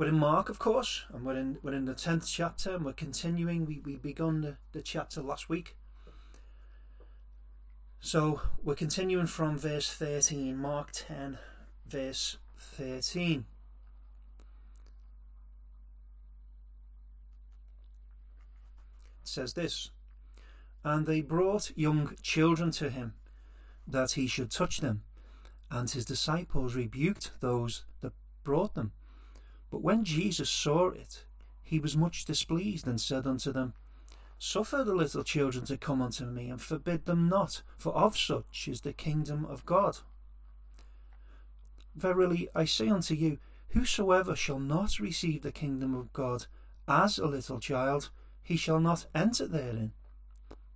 We're in Mark, of course, and we're in we're in the tenth chapter, and we're continuing. We we begun the, the chapter last week, so we're continuing from verse thirteen. Mark ten, verse thirteen. It says this, and they brought young children to him, that he should touch them, and his disciples rebuked those that brought them. But when Jesus saw it, he was much displeased, and said unto them, Suffer the little children to come unto me, and forbid them not, for of such is the kingdom of God. Verily I say unto you, Whosoever shall not receive the kingdom of God as a little child, he shall not enter therein.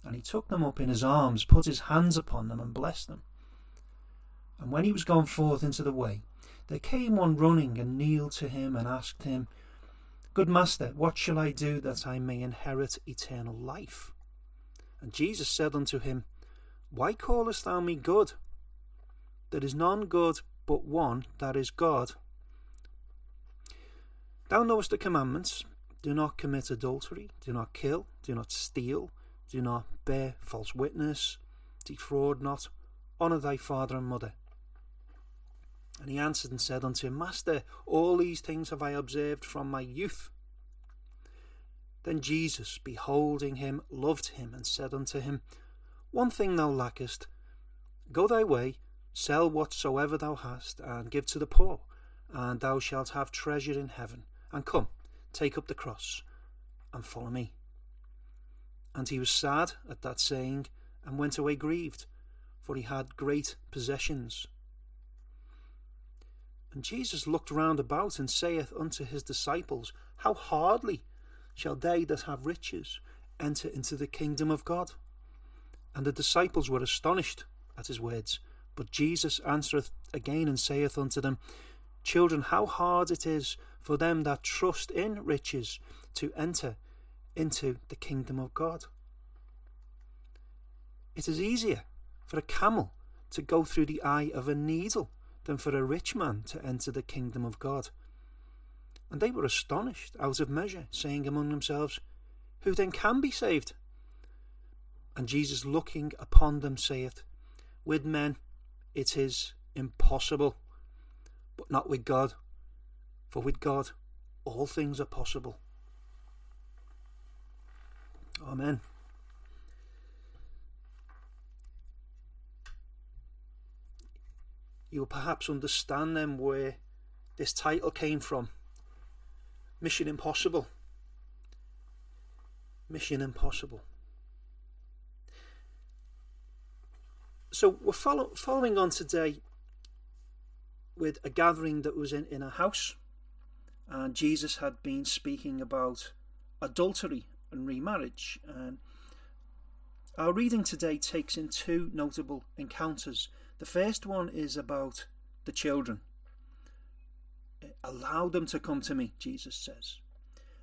And he took them up in his arms, put his hands upon them, and blessed them. And when he was gone forth into the way, there came one running and kneeled to him and asked him, Good master, what shall I do that I may inherit eternal life? And Jesus said unto him, Why callest thou me good? There is none good but one, that is God. Thou knowest the commandments do not commit adultery, do not kill, do not steal, do not bear false witness, defraud not, honour thy father and mother. And he answered and said unto him, Master, all these things have I observed from my youth. Then Jesus, beholding him, loved him, and said unto him, One thing thou lackest. Go thy way, sell whatsoever thou hast, and give to the poor, and thou shalt have treasure in heaven. And come, take up the cross, and follow me. And he was sad at that saying, and went away grieved, for he had great possessions. And Jesus looked round about and saith unto his disciples, How hardly shall they that have riches enter into the kingdom of God? And the disciples were astonished at his words. But Jesus answereth again and saith unto them, Children, how hard it is for them that trust in riches to enter into the kingdom of God. It is easier for a camel to go through the eye of a needle than for a rich man to enter the kingdom of God. And they were astonished out of measure, saying among themselves, Who then can be saved? And Jesus looking upon them saith, With men it is impossible, but not with God, for with God all things are possible. Amen. You'll perhaps understand then where this title came from. Mission Impossible. Mission Impossible. So we're follow, following on today with a gathering that was in, in a house, and Jesus had been speaking about adultery and remarriage. And our reading today takes in two notable encounters the first one is about the children. Allow them to come to me, Jesus says.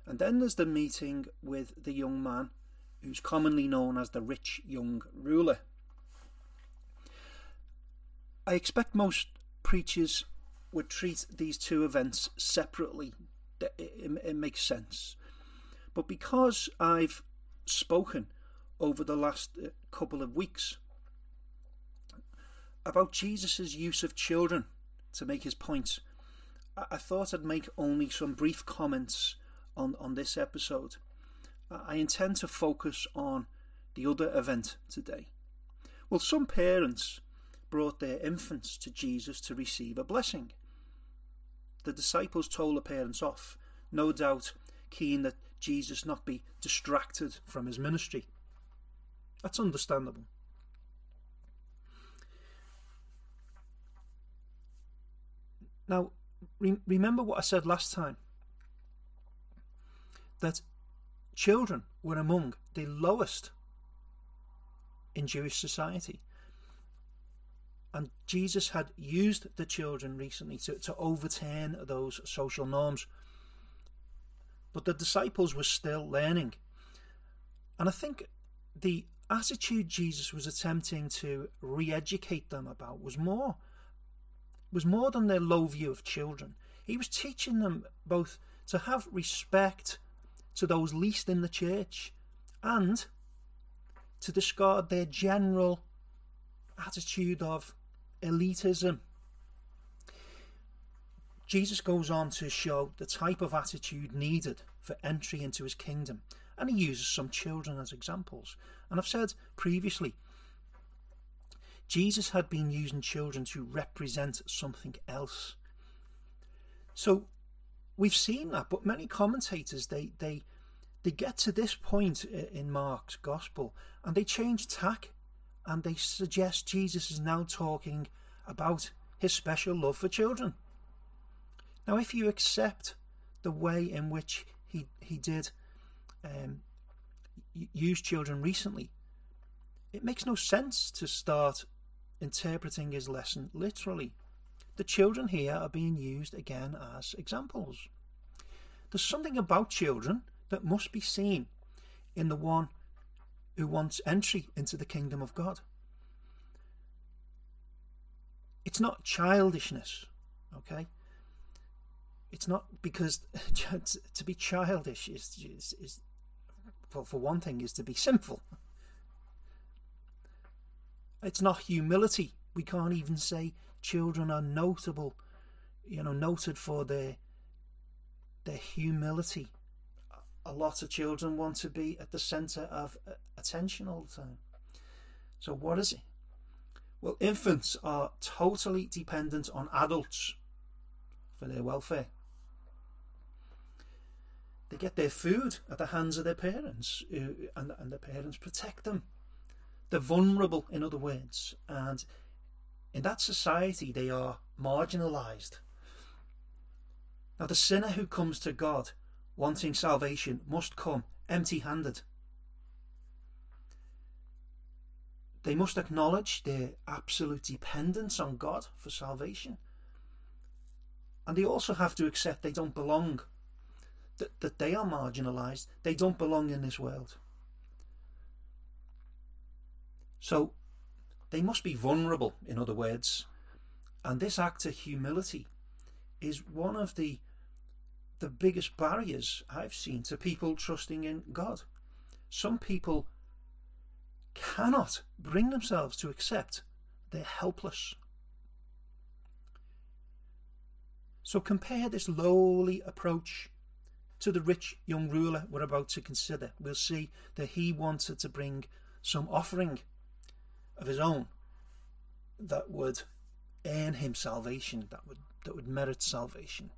And then there's the meeting with the young man, who's commonly known as the rich young ruler. I expect most preachers would treat these two events separately. It, it, it makes sense. But because I've spoken over the last uh, couple of weeks about Jesus' use of children to make his point. I thought I'd make only some brief comments on, on this episode. I intend to focus on the other event today. Well, some parents brought their infants to Jesus to receive a blessing. The disciples told the parents off, no doubt keen that Jesus not be distracted from his ministry. That's understandable. Now, re- remember what I said last time that children were among the lowest in Jewish society. And Jesus had used the children recently to, to overturn those social norms. But the disciples were still learning. And I think the attitude Jesus was attempting to re educate them about was more was more than their low view of children. He was teaching them both to have respect to those least in the church and to discard their general attitude of elitism. Jesus goes on to show the type of attitude needed for entry into his kingdom, and he uses some children as examples. And I've said previously, Jesus had been using children to represent something else. So we've seen that, but many commentators they they they get to this point in Mark's gospel and they change tack and they suggest Jesus is now talking about his special love for children. Now, if you accept the way in which he he did um, use children recently, it makes no sense to start interpreting his lesson literally. The children here are being used again as examples. There's something about children that must be seen in the one who wants entry into the kingdom of God. It's not childishness, okay? It's not because to be childish is, is, is well, for one thing, is to be sinful. It's not humility. We can't even say children are notable, you know, noted for their their humility. A lot of children want to be at the centre of attention all the time. So, what is it? Well, infants are totally dependent on adults for their welfare. They get their food at the hands of their parents, uh, and, and the parents protect them. They're vulnerable, in other words, and in that society they are marginalised. Now, the sinner who comes to God wanting salvation must come empty handed. They must acknowledge their absolute dependence on God for salvation. And they also have to accept they don't belong that, that they are marginalized, they don't belong in this world. So they must be vulnerable, in other words. And this act of humility is one of the the biggest barriers I've seen to people trusting in God. Some people cannot bring themselves to accept they're helpless. So compare this lowly approach to the rich young ruler we're about to consider, we'll see that he wanted to bring some offering of his own that would earn him salvation, that would that would merit salvation.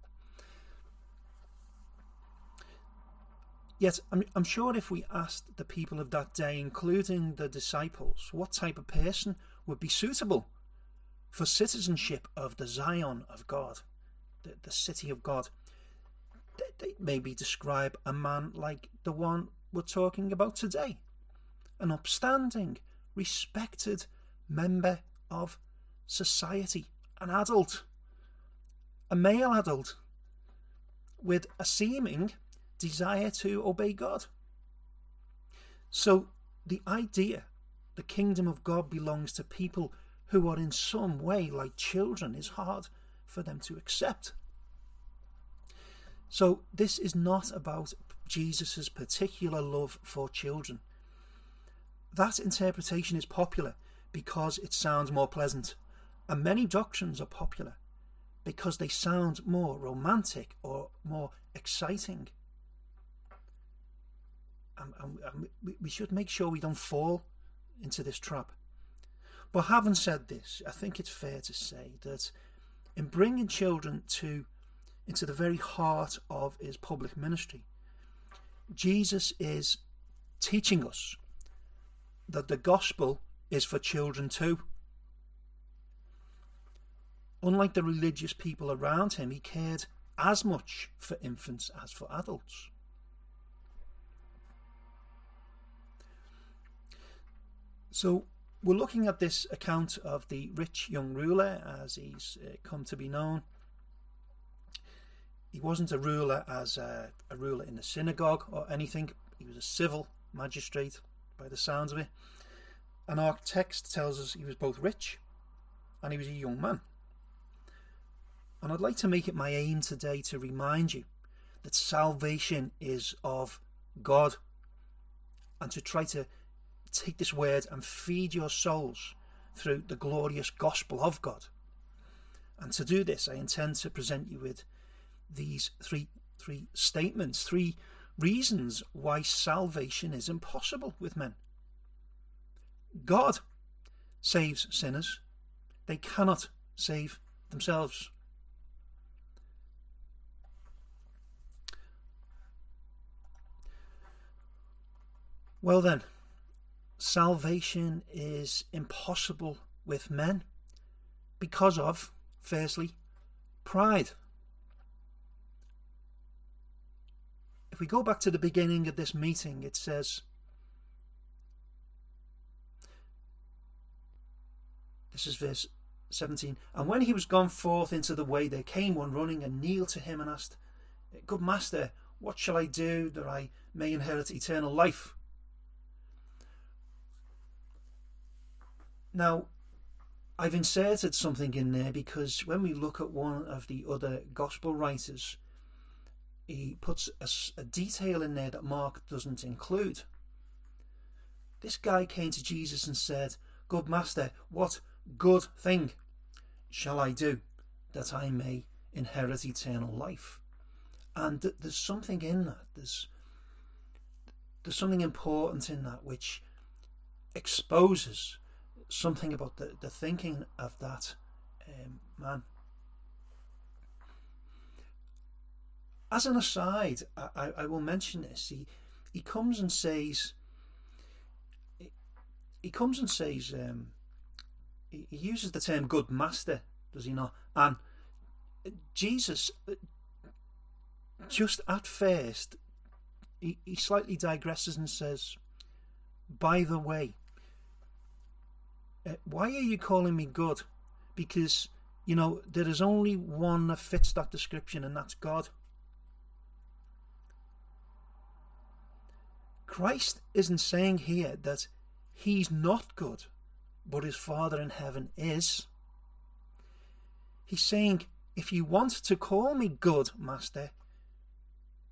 Yet, I'm, I'm sure if we asked the people of that day, including the disciples, what type of person would be suitable for citizenship of the Zion of God, the, the city of God, they maybe describe a man like the one we're talking about today an upstanding, respected member of society, an adult, a male adult, with a seeming desire to obey God. So the idea the kingdom of God belongs to people who are in some way like children is hard for them to accept. So this is not about Jesus' particular love for children. That interpretation is popular because it sounds more pleasant, and many doctrines are popular because they sound more romantic or more exciting. And, and, and we should make sure we don't fall into this trap. But having said this, I think it's fair to say that in bringing children to into the very heart of his public ministry. Jesus is teaching us that the gospel is for children too. Unlike the religious people around him, he cared as much for infants as for adults. So, we're looking at this account of the rich young ruler as he's uh, come to be known he wasn't a ruler as a, a ruler in the synagogue or anything. He was a civil magistrate by the sounds of it. An arc text tells us he was both rich and he was a young man. And I'd like to make it my aim today to remind you that salvation is of God and to try to take this word and feed your souls through the glorious gospel of God. And to do this, I intend to present you with these three three statements, three reasons why salvation is impossible with men. God saves sinners. They cannot save themselves. Well, then, salvation is impossible with men because of, firstly, pride. If we go back to the beginning of this meeting, it says, This is verse 17. And when he was gone forth into the way, there came one running and kneeled to him and asked, Good master, what shall I do that I may inherit eternal life? Now, I've inserted something in there because when we look at one of the other gospel writers, he puts a, a, detail in there that Mark doesn't include. This guy came to Jesus and said, Good master, what good thing shall I do that I may inherit eternal life? And th- there's something in that. There's there's something important in that which exposes something about the, the thinking of that um, man. As an aside, I, I will mention this. He he comes and says he comes and says um, he, he uses the term good master, does he not? And Jesus just at first he, he slightly digresses and says, By the way, uh, why are you calling me good? Because, you know, there is only one that fits that description, and that's God. Christ isn't saying here that he's not good, but his Father in heaven is. He's saying, if you want to call me good, Master,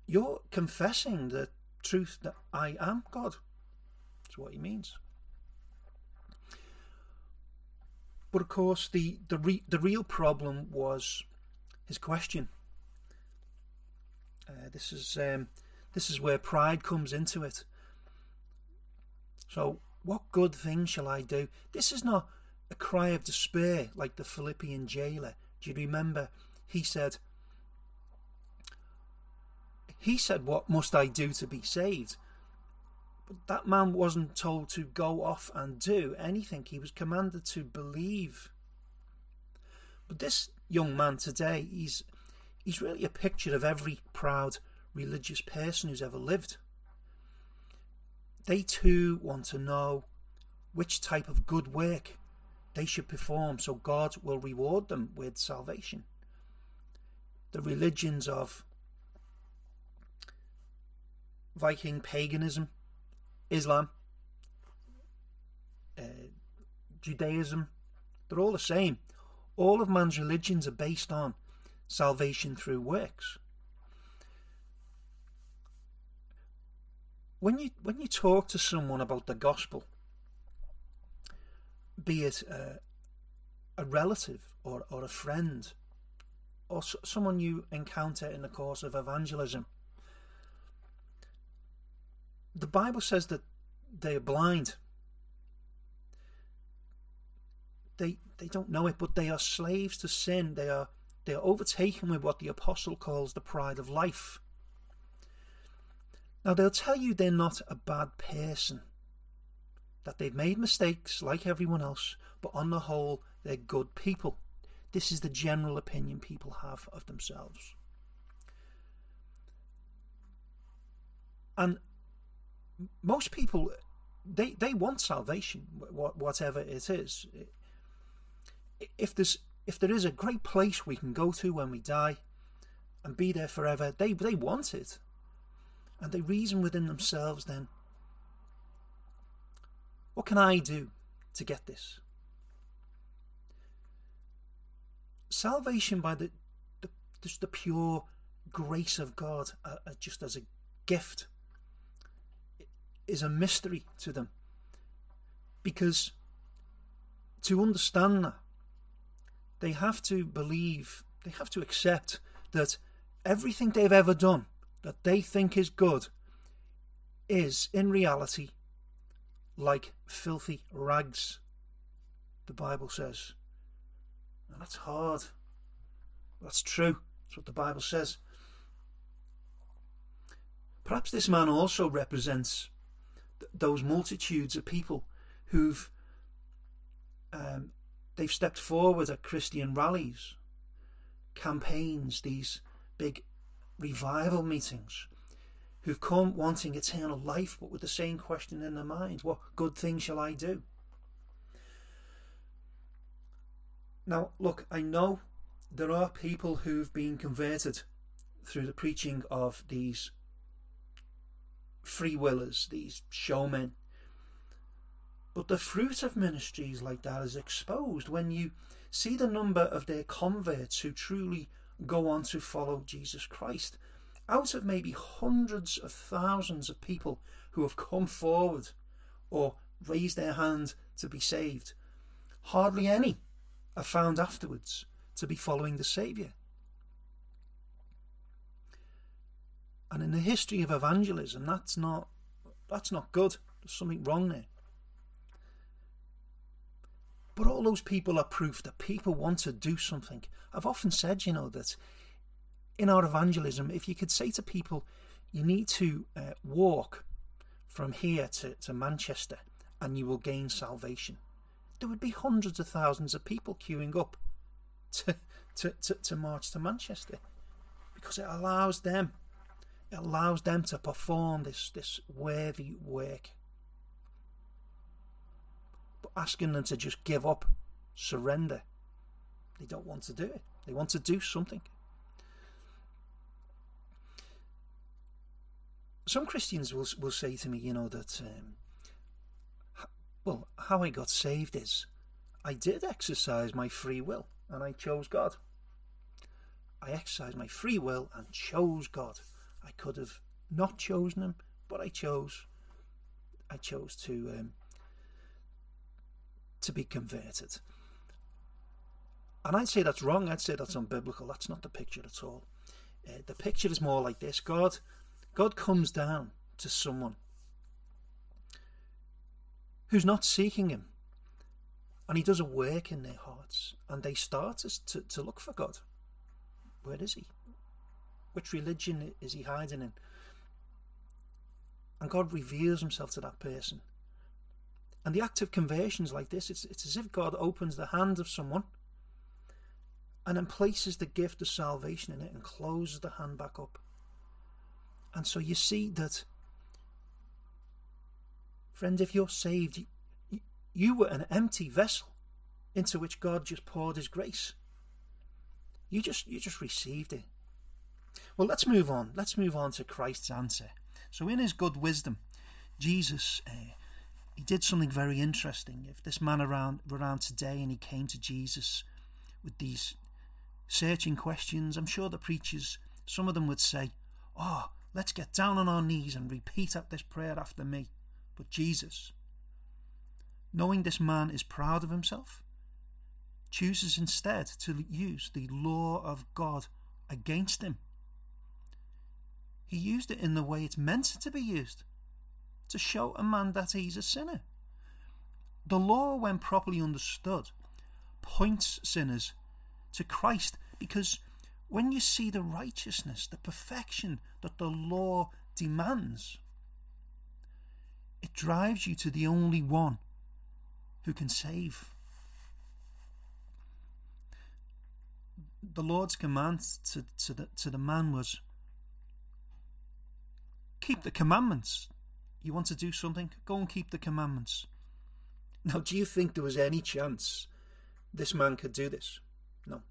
you're confessing the truth that I am God. That's what he means. But of course, the the re, the real problem was his question. Uh, this is um, this is where pride comes into it. So, what good thing shall I do? This is not a cry of despair like the Philippian jailer. Do you remember? He said, he said, What must I do to be saved? But that man wasn't told to go off and do anything. He was commanded to believe. But this young man today, he's he's really a picture of every proud religious person who's ever lived. They too want to know which type of good work they should perform so God will reward them with salvation. The religions of Viking paganism, Islam, uh, Judaism, they're all the same. All of man's religions are based on salvation through works. When you when you talk to someone about the gospel, be it a, relative or, or a friend or someone you encounter in the course of evangelism, the Bible says that they are blind. They they don't know it, but they are slaves to sin. They are they are overtaken with what the apostle calls the pride of life. Now they'll tell you they're not a bad person, that they've made mistakes like everyone else, but on the whole they're good people. This is the general opinion people have of themselves. And most people they they want salvation whatever it is if there's if there is a great place we can go to when we die and be there forever they they want it and they reason within themselves then what can i do to get this salvation by the, the just the pure grace of God uh, uh, just as a gift is a mystery to them. Because to understand that, they have to believe, they have to accept that everything they've ever done that they think is good is in reality like filthy rags, the Bible says. And that's hard. That's true. That's what the Bible says. Perhaps this man also represents th- those multitudes of people who've um, they've stepped forward at Christian rallies, campaigns, these big revival meetings, who've come wanting eternal life, but with the same question in their mind: What good thing shall I do? Now, look, I know there are people who've been converted through the preaching of these free willers, these showmen. But the fruit of ministries like that is exposed when you see the number of their converts who truly go on to follow Jesus Christ. Out of maybe hundreds of thousands of people who have come forward or raised their hand to be saved, hardly any are found afterwards to be following the Saviour. And in the history of evangelism, that's not that's not good. There's something wrong there. But all those people are proof that people want to do something. I've often said, you know, that in our evangelism, if you could say to people, you need to uh, walk from here to, to Manchester and you will gain salvation, there would be hundreds of thousands of people queuing up to, to, to, to march to Manchester because it allows them it allows them to perform this this worthy work. But asking them to just give up, surrender, they don't want to do it. They want to do something. Some Christians will will say to me, you know, that um, well, how I got saved is I did exercise my free will and I chose God. I exercised my free will and chose God. I could have not chosen him, but I chose. I chose to um, to be converted. And I'd say that's wrong. I'd say that's unbiblical. That's not the picture at all. Uh, the picture is more like this: God, God comes down to someone who's not seeking Him, and He does a work in their hearts, and they start to, to look for God. Where is He? Which religion is he hiding in? And God reveals himself to that person. And the act of conversion is like this it's, it's as if God opens the hand of someone and then places the gift of salvation in it and closes the hand back up. And so you see that, friend, if you're saved, you, were an empty vessel into which God just poured his grace. You just you just received it. Well, let's move on. Let's move on to Christ's answer. So, in his good wisdom, Jesus uh, he did something very interesting. If this man around around today and he came to Jesus with these searching questions, I'm sure the preachers, some of them would say, "Oh, let's get down on our knees and repeat up this prayer after me." But Jesus, knowing this man is proud of himself, chooses instead to use the law of God against him. He used it in the way it's meant to be used to show a man that he's a sinner. The law, when properly understood, points sinners to Christ because when you see the righteousness, the perfection that the law demands, it drives you to the only one who can save. The Lord's command to, to, the, to the man was keep the commandments. You want to do something? Go and keep the commandments. Now, do you think there was any chance this man could do this? No.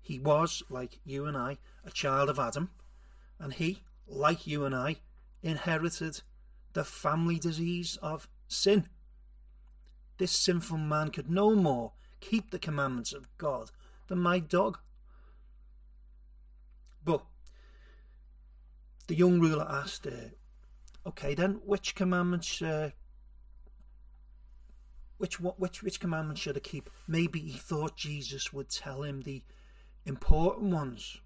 He was, like you and I, a child of Adam, and he, like you and I, inherited the family disease of sin. This sinful man could no more keep the commandments of God than my dog. But the young ruler asked, uh, "Okay, then, which commandments? Uh, which which which commandments should I keep?" Maybe he thought Jesus would tell him the important ones.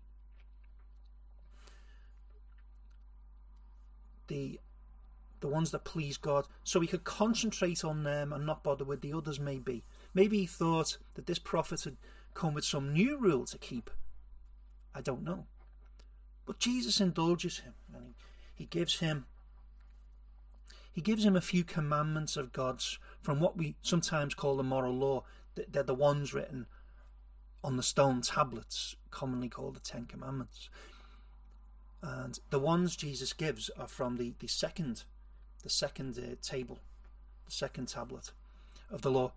The the ones that please God, so he could concentrate on them and not bother with the others, maybe. Maybe he thought that this prophet had come with some new rule to keep. I don't know. But Jesus indulges him and he, he gives him he gives him a few commandments of God's from what we sometimes call the moral law. They're the ones written on the stone tablets, commonly called the Ten Commandments. And the ones Jesus gives are from the, the second the second uh, table, the second tablet of the law,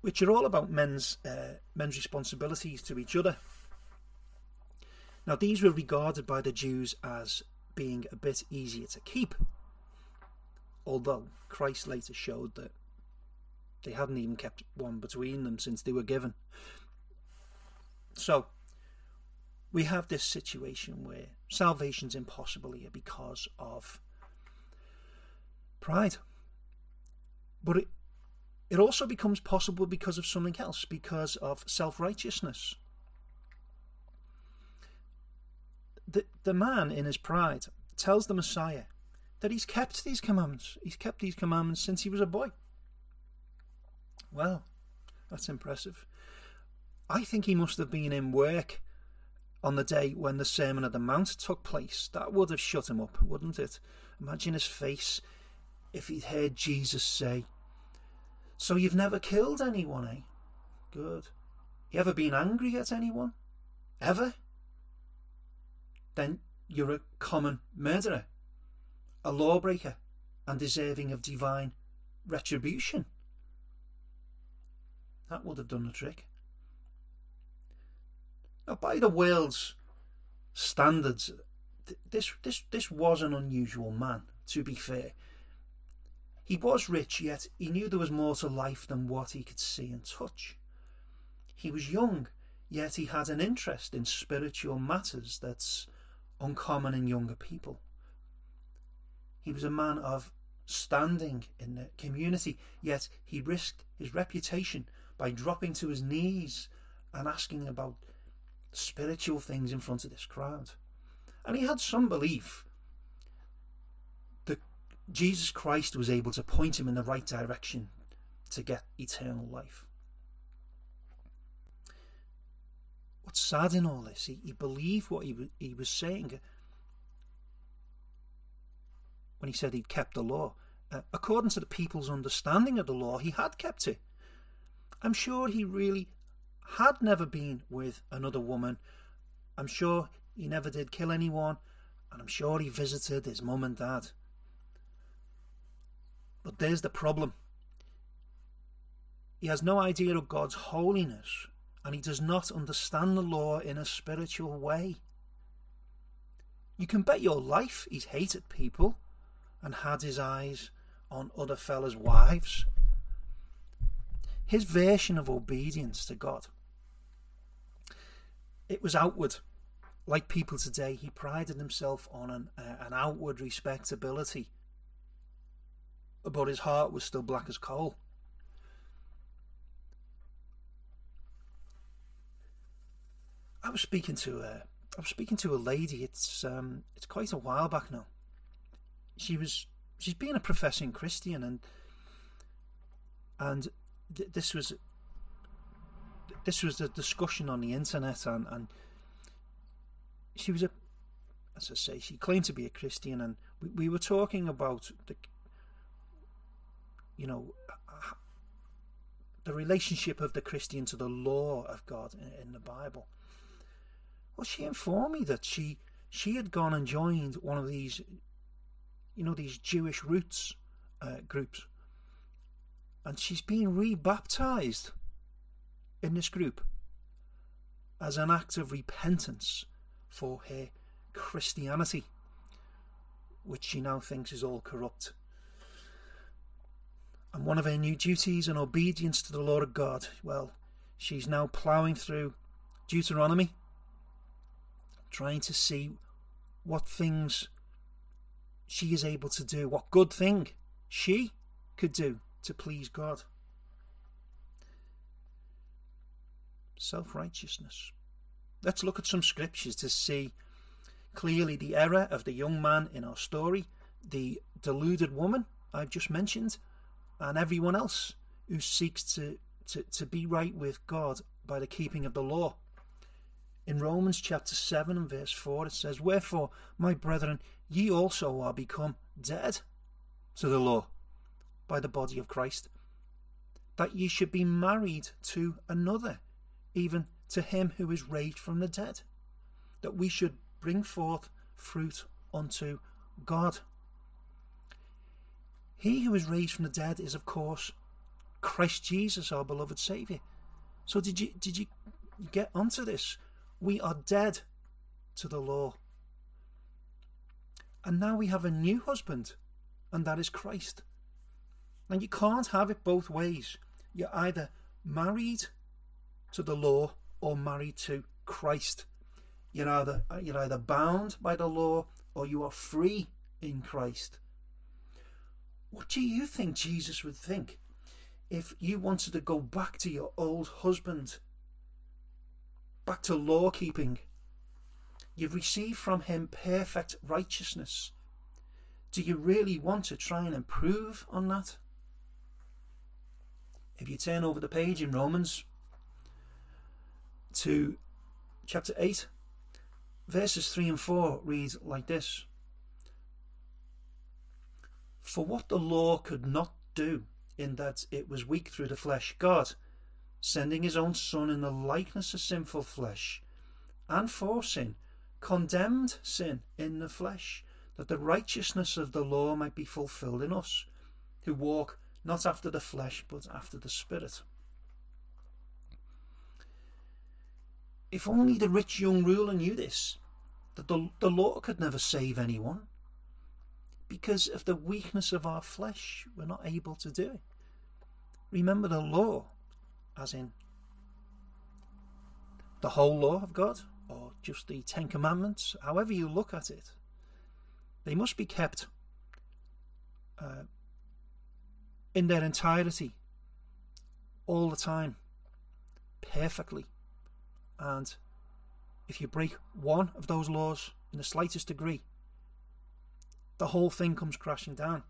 which are all about men's uh, men's responsibilities to each other. Now, these were regarded by the Jews as being a bit easier to keep, although Christ later showed that they hadn't even kept one between them since they were given. So, we have this situation where salvation's impossible here because of pride. But it, it also becomes possible because of something else, because of self righteousness. the, the man in his pride tells the Messiah that he's kept these commandments. He's kept these commandments since he was a boy. Well, that's impressive. I think he must have been in work on the day when the Sermon on the Mount took place. That would have shut him up, wouldn't it? Imagine his face if he'd heard Jesus say, So you've never killed anyone, eh? Good. You ever been angry at anyone? Ever? then you're a common murderer, a lawbreaker, and deserving of divine retribution. That would have done the trick. Now, by the world's standards, this this this was an unusual man. To be fair, he was rich, yet he knew there was more to life than what he could see and touch. He was young, yet he had an interest in spiritual matters that's uncommon in younger people. He was a man of standing in the community, yet he risked his reputation by dropping to his knees and asking about spiritual things in front of this crowd. And he had some belief that Jesus Christ was able to point him in the right direction to get eternal life. What's sad in all this, he, he believed what he, he was saying when he said he'd kept the law. Uh, according to the people's understanding of the law, he had kept it. I'm sure he really had never been with another woman. I'm sure he never did kill anyone, and I'm sure he visited his mum and dad. But there's the problem. He has no idea of God's holiness and he does not understand the law in a spiritual way. You can bet your life he's hated people and had his eyes on other fellas' wives. His version of obedience to God. It was outward. Like people today, he prided himself on an, uh, an outward respectability, but his heart was still black as coal. I was speaking to a, I was speaking to a lady. It's um, it's quite a while back now. She was she's been a professing Christian, and and th- this was this was a discussion on the internet, and and she was a, as I say, she claimed to be a Christian, and we, we were talking about the, you know, the relationship of the Christian to the law of God in, in the Bible. Well, she informed me that she she had gone and joined one of these, you know, these Jewish roots uh, groups, and she's been rebaptized in this group as an act of repentance for her Christianity, which she now thinks is all corrupt. And one of her new duties and obedience to the Lord of God, well, she's now ploughing through Deuteronomy trying to see what things she is able to do, what good thing she could do to please God. Self righteousness. Let's look at some scriptures to see clearly the error of the young man in our story, the deluded woman I've just mentioned, and everyone else who seeks to, to, to be right with God by the keeping of the law. In Romans chapter 7 and verse 4, it says, Wherefore, my brethren, ye also are become dead to the law by the body of Christ, that ye should be married to another, even to him who is raised from the dead, that we should bring forth fruit unto God. He who is raised from the dead is, of course, Christ Jesus, our beloved Saviour. So did you did you get onto this? We are dead to the law. And now we have a new husband, and that is Christ. And you can't have it both ways. You're either married to the law or married to Christ. You're either, you're either bound by the law or you are free in Christ. What do you think Jesus would think if you wanted to go back to your old husband, back to law keeping? You've received from him perfect righteousness. Do you really want to try and improve on that? If you turn over the page in Romans to chapter 8, verses 3 and 4 read like this For what the law could not do, in that it was weak through the flesh, God, sending his own Son in the likeness of sinful flesh, and for sin, condemned sin in the flesh, that the righteousness of the law might be fulfilled in us, who walk not after the flesh, but after the Spirit. If only the rich young ruler knew this, that the, the law could never save anyone. Because of the weakness of our flesh, we're not able to do it. Remember the law, as in the whole law of God, or just the Ten Commandments, however you look at it. They must be kept uh, in their entirety, all the time, perfectly. And if you break one of those laws in the slightest degree, the whole thing comes crashing down.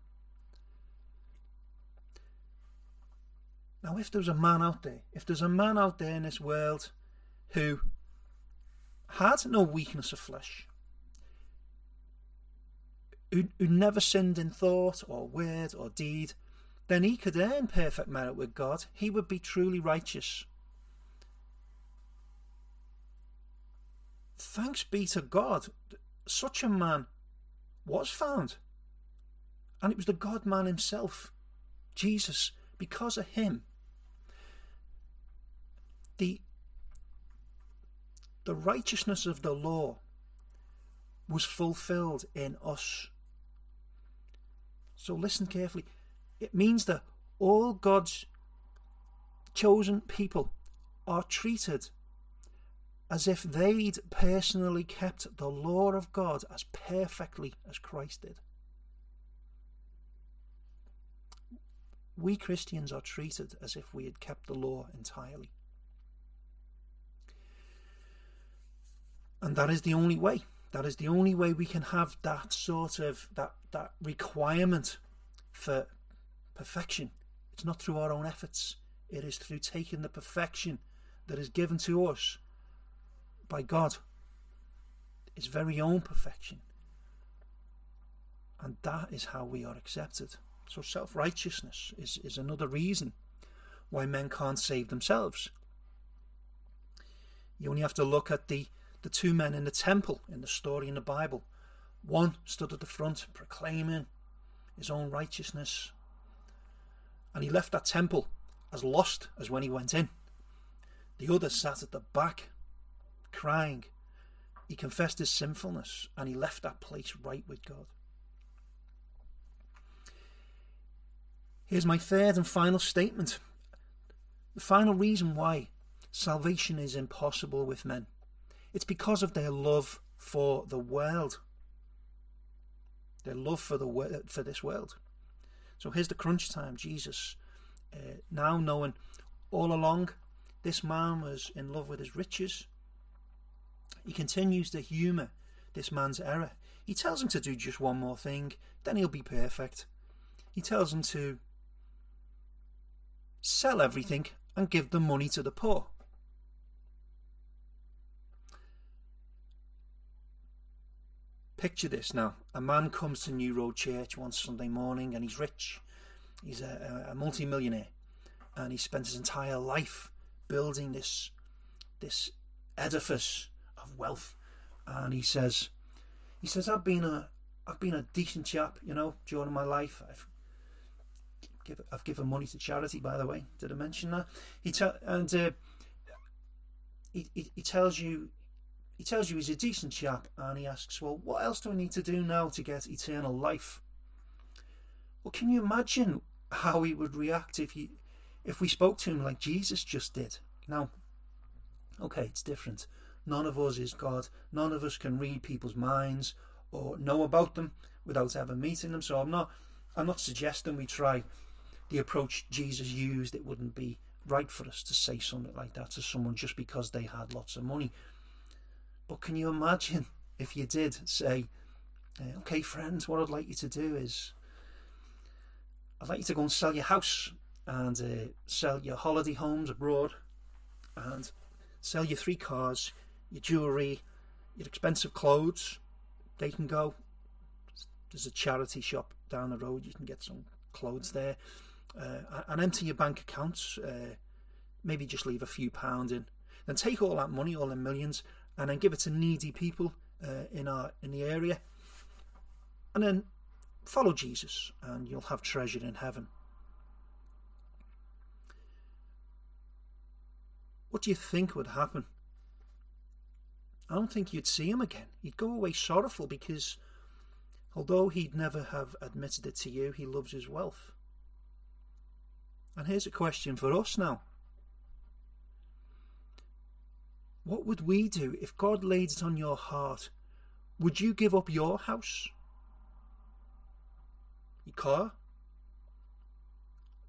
Now, if there's a man out there, if there's a man out there in this world who had no weakness of flesh, who, who never sinned in thought or word or deed, then he could earn perfect merit with God. He would be truly righteous. Thanks be to God, such a man was found. And it was the God man himself, Jesus, because of him. The, the righteousness of the law was fulfilled in us. So listen carefully. It means that all God's chosen people are treated as if they'd personally kept the law of God as perfectly as Christ did. We Christians are treated as if we had kept the law entirely. And that is the only way. That is the only way we can have that sort of that that requirement for perfection. It's not through our own efforts, it is through taking the perfection that is given to us by God, His very own perfection. And that is how we are accepted. So self righteousness is, is another reason why men can't save themselves. You only have to look at the, the two men in the temple in the story in the Bible. One stood at the front proclaiming his own righteousness and he left that temple as lost as when he went in. The other sat at the back, crying. He confessed his sinfulness and he left that place right with God. Here's my third and final statement. The final reason why salvation is impossible with men. It's because of their love for the world. their love for the for this world. So here's the crunch time. Jesus, uh, now knowing all along, this man was in love with his riches. He continues to humour this man's error. He tells him to do just one more thing, then he'll be perfect. He tells him to sell everything and give the money to the poor. Picture this now. A man comes to New Road Church one Sunday morning and he's rich. He's a, a multi-millionaire and he spent his entire life building this this edifice of wealth. And he says, he says, I've been a I've been a decent chap, you know, during my life. I've give, I've given money to charity, by the way. Did I mention that? He and uh, he, he, he tells you he tells you he's a decent chap and he asks, Well, what else do I need to do now to get eternal life? Well, can you imagine how he would react if he if we spoke to him like Jesus just did? Now, okay, it's different. None of us is God. None of us can read people's minds or know about them without ever meeting them. So I'm not I'm not suggesting we try the approach Jesus used. It wouldn't be right for us to say something like that to someone just because they had lots of money. But can you imagine if you did say, okay, friends, what I'd like you to do is I'd like you to go and sell your house and uh, sell your holiday homes abroad and sell your three cars, your jewellery, your expensive clothes. They can go. There's a charity shop down the road. You can get some clothes there. Uh, and empty your bank accounts. Uh, maybe just leave a few pounds in. Then take all that money, all the millions, and then give it to needy people uh, in our in the area, and then follow Jesus, and you'll have treasure in heaven. What do you think would happen? I don't think you'd see him again. He'd go away sorrowful because, although he'd never have admitted it to you, he loves his wealth. And here's a question for us now What would we do if God laid it on your heart? Would you give up your house? Your car?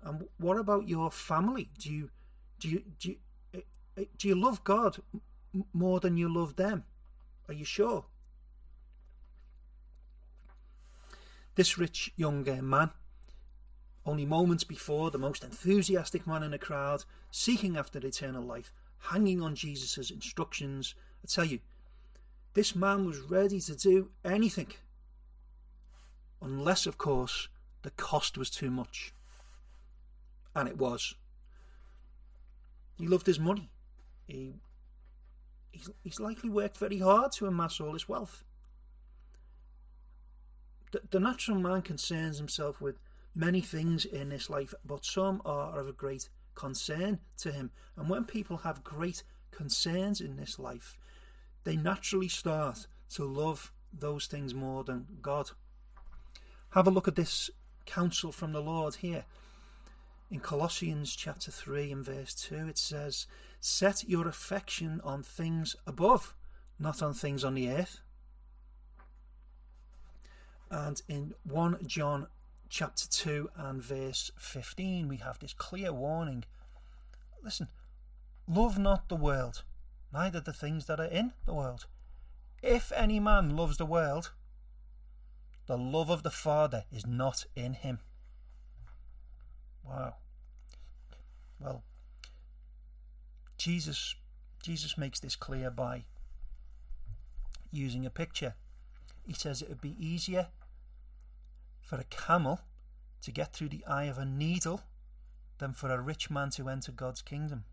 And what about your family? Do you do you do you, eh, eh, do you love God more than you love them? Are you sure? This rich young man, only moments before the most enthusiastic man in the crowd, seeking after eternal life, hanging on Jesus' instructions. I tell you, this man was ready to do anything. Unless, of course, the cost was too much. And it was. He loved his money. He, he's, he's likely worked very hard to amass all his wealth. The, the natural man concerns himself with many things in this life, but some are of a great concern to him. And when people have great concerns in this life, they naturally start to love those things more than God. Have a look at this counsel from the Lord here. In Colossians chapter 3 and verse 2, it says, Set your affection on things above, not on things on the earth. And in 1 John chapter 2 and verse 15, we have this clear warning. Listen, love not the world, neither the things that are in the world. If any man loves the world, the love of the Father is not in him. Wow. Well, Jesus Jesus makes this clear by using a picture. He says it would be easier for a camel to get through the eye of a needle than for a rich man to enter God's kingdom.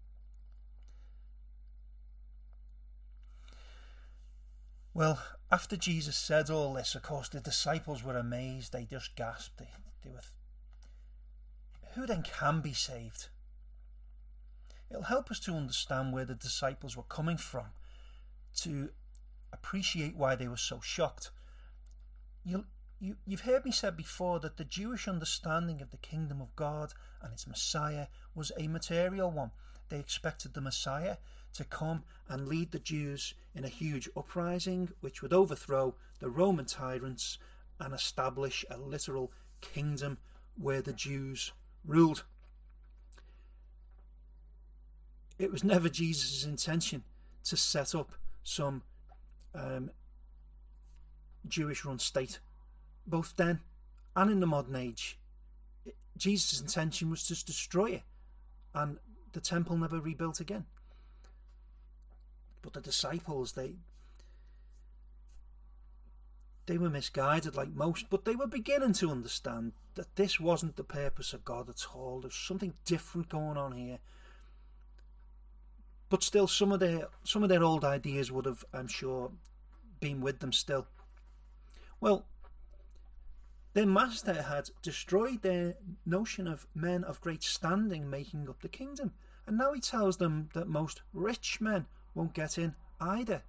Well, after Jesus said all this, of course, the disciples were amazed. They just gasped. They, they were, who then can be saved? It'll help us to understand where the disciples were coming from, to appreciate why they were so shocked. You'll, you, you've heard me say before that the Jewish understanding of the kingdom of God and its Messiah was a material one. They expected the Messiah to come and lead the Jews in a huge uprising which would overthrow the Roman tyrants and establish a literal kingdom where the Jews ruled. It was never Jesus' intention to set up some um, Jewish run state, both then and in the modern age. Jesus' intention was to destroy it, and the temple never rebuilt again. But the disciples, they they were misguided like most, but they were beginning to understand that this wasn't the purpose of God at all. There's something different going on here. But still, some of their some of their old ideas would have, I'm sure, been with them still. Well, their master had destroyed their notion of men of great standing making up the kingdom, and now he tells them that most rich men won't get in either.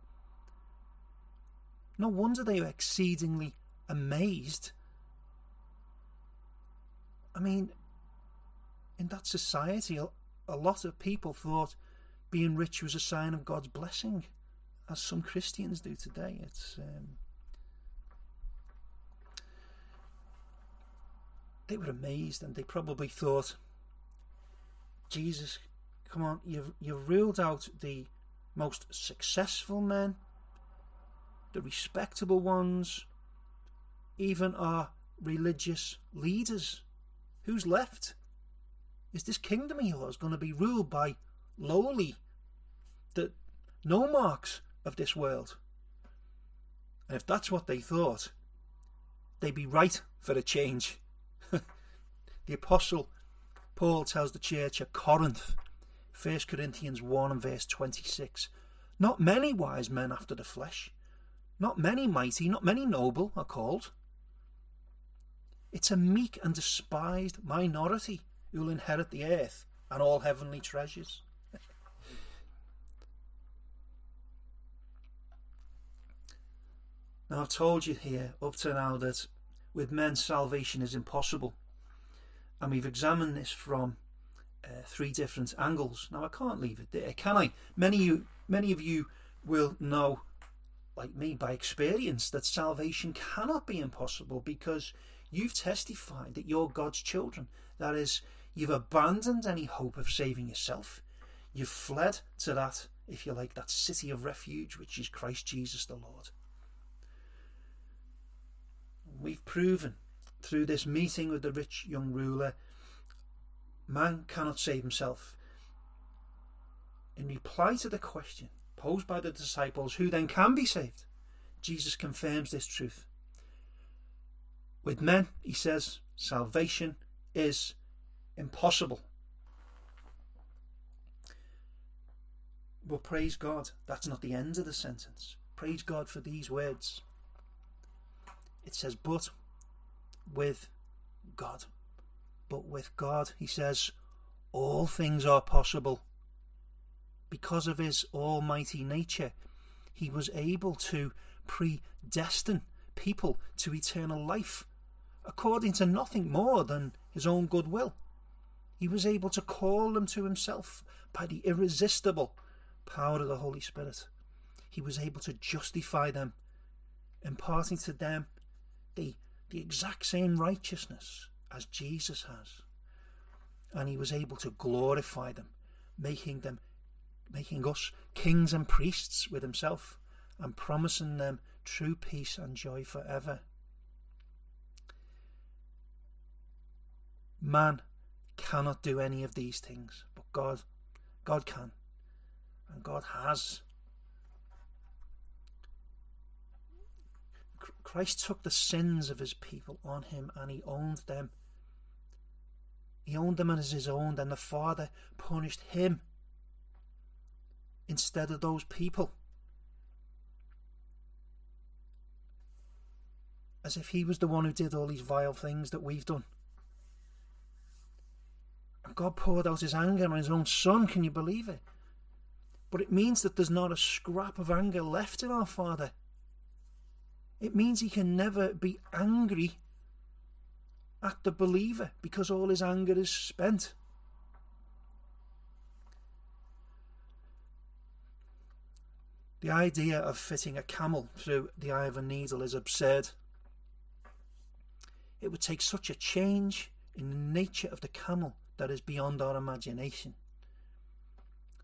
No wonder they were exceedingly amazed. I mean, in that society, a lot of people thought being rich was a sign of God's blessing, as some Christians do today. It's um, they were amazed, and they probably thought, "Jesus, come on, you've you've ruled out the most successful men, the respectable ones, even our religious leaders. Who's left? Is this kingdom of yours going to be ruled by lowly, the no marks of this world? And if that's what they thought, they'd be right for a change. The Apostle Paul tells the church at Corinth 1 Corinthians 1 and verse 26. Not many wise men after the flesh, not many mighty, not many noble are called. It's a meek and despised minority who will inherit the earth and all heavenly treasures. now, I've told you here up to now that with men salvation is impossible. And we've examined this from uh, three different angles. Now I can't leave it there, can I? Many you, many of you will know, like me, by experience, that salvation cannot be impossible because you've testified that you're God's children. That is, you've abandoned any hope of saving yourself. You've fled to that, if you like, that city of refuge, which is Christ Jesus the Lord. We've proven through this meeting with the rich young ruler Man cannot save himself. In reply to the question posed by the disciples, who then can be saved? Jesus confirms this truth. With men, he says, salvation is impossible. But praise God, that's not the end of the sentence. Praise God for these words. It says, but with God. But with God, he says, all things are possible. Because of his almighty nature, he was able to predestine people to eternal life according to nothing more than his own good will. He was able to call them to himself by the irresistible power of the Holy Spirit. He was able to justify them, imparting to them the, the exact same righteousness as Jesus has. And he was able to glorify them, making them making us kings and priests with himself and promising them true peace and joy forever. Man cannot do any of these things, but God God can. And God has. Christ took the sins of his people on him and he owned them he owned them as his own, and the Father punished him instead of those people. As if he was the one who did all these vile things that we've done. And God poured out his anger on his own son, can you believe it? But it means that there's not a scrap of anger left in our Father. It means he can never be angry at the believer because all his anger is spent. The idea of fitting a camel through the eye of a needle is absurd. it would take such a change in the nature of the camel that is beyond our imagination.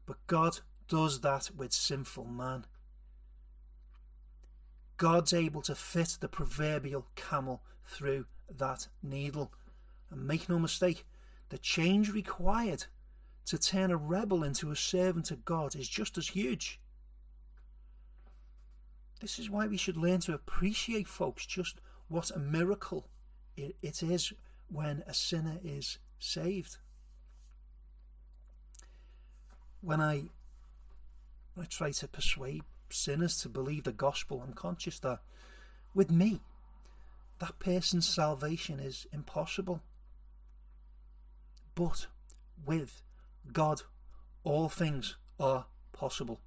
But God does that with sinful man. God's able to fit the proverbial camel through that needle. And make no mistake, the change required to turn a rebel into a servant of God is just as huge. This is why we should learn to appreciate, folks, just what a miracle it, is when a sinner is saved. When I, I try to persuade sinners to believe the gospel, I'm conscious that with me, that person's salvation is impossible. But with God, all things are possible.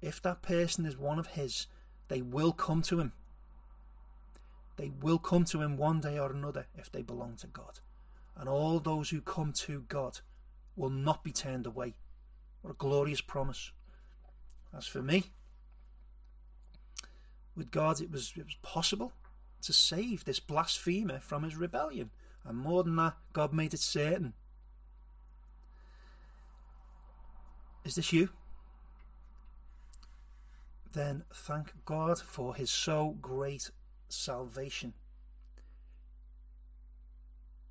If that person is one of His, they will come to Him. They will come to Him one day or another if they belong to God. And all those who come to God will not be turned away. What a glorious promise. As for me, with God, it was, it was possible to save this blasphemer from his rebellion. And more than that, God made it certain. Is this you? Then thank God for his so great salvation.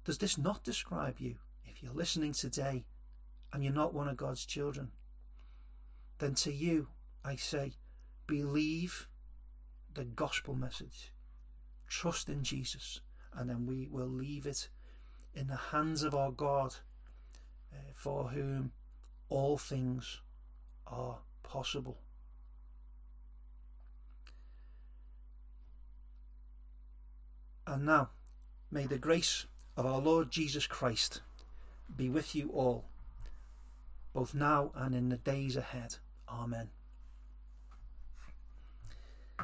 Does this not describe you? If you're listening today and you're not one of God's children, then to you I say, believe the gospel message. Trust in Jesus, and then we will leave it in the hands of our God, uh, for whom all things are possible. And now, may the grace of our Lord Jesus Christ be with you all, both now and in the days ahead. Amen.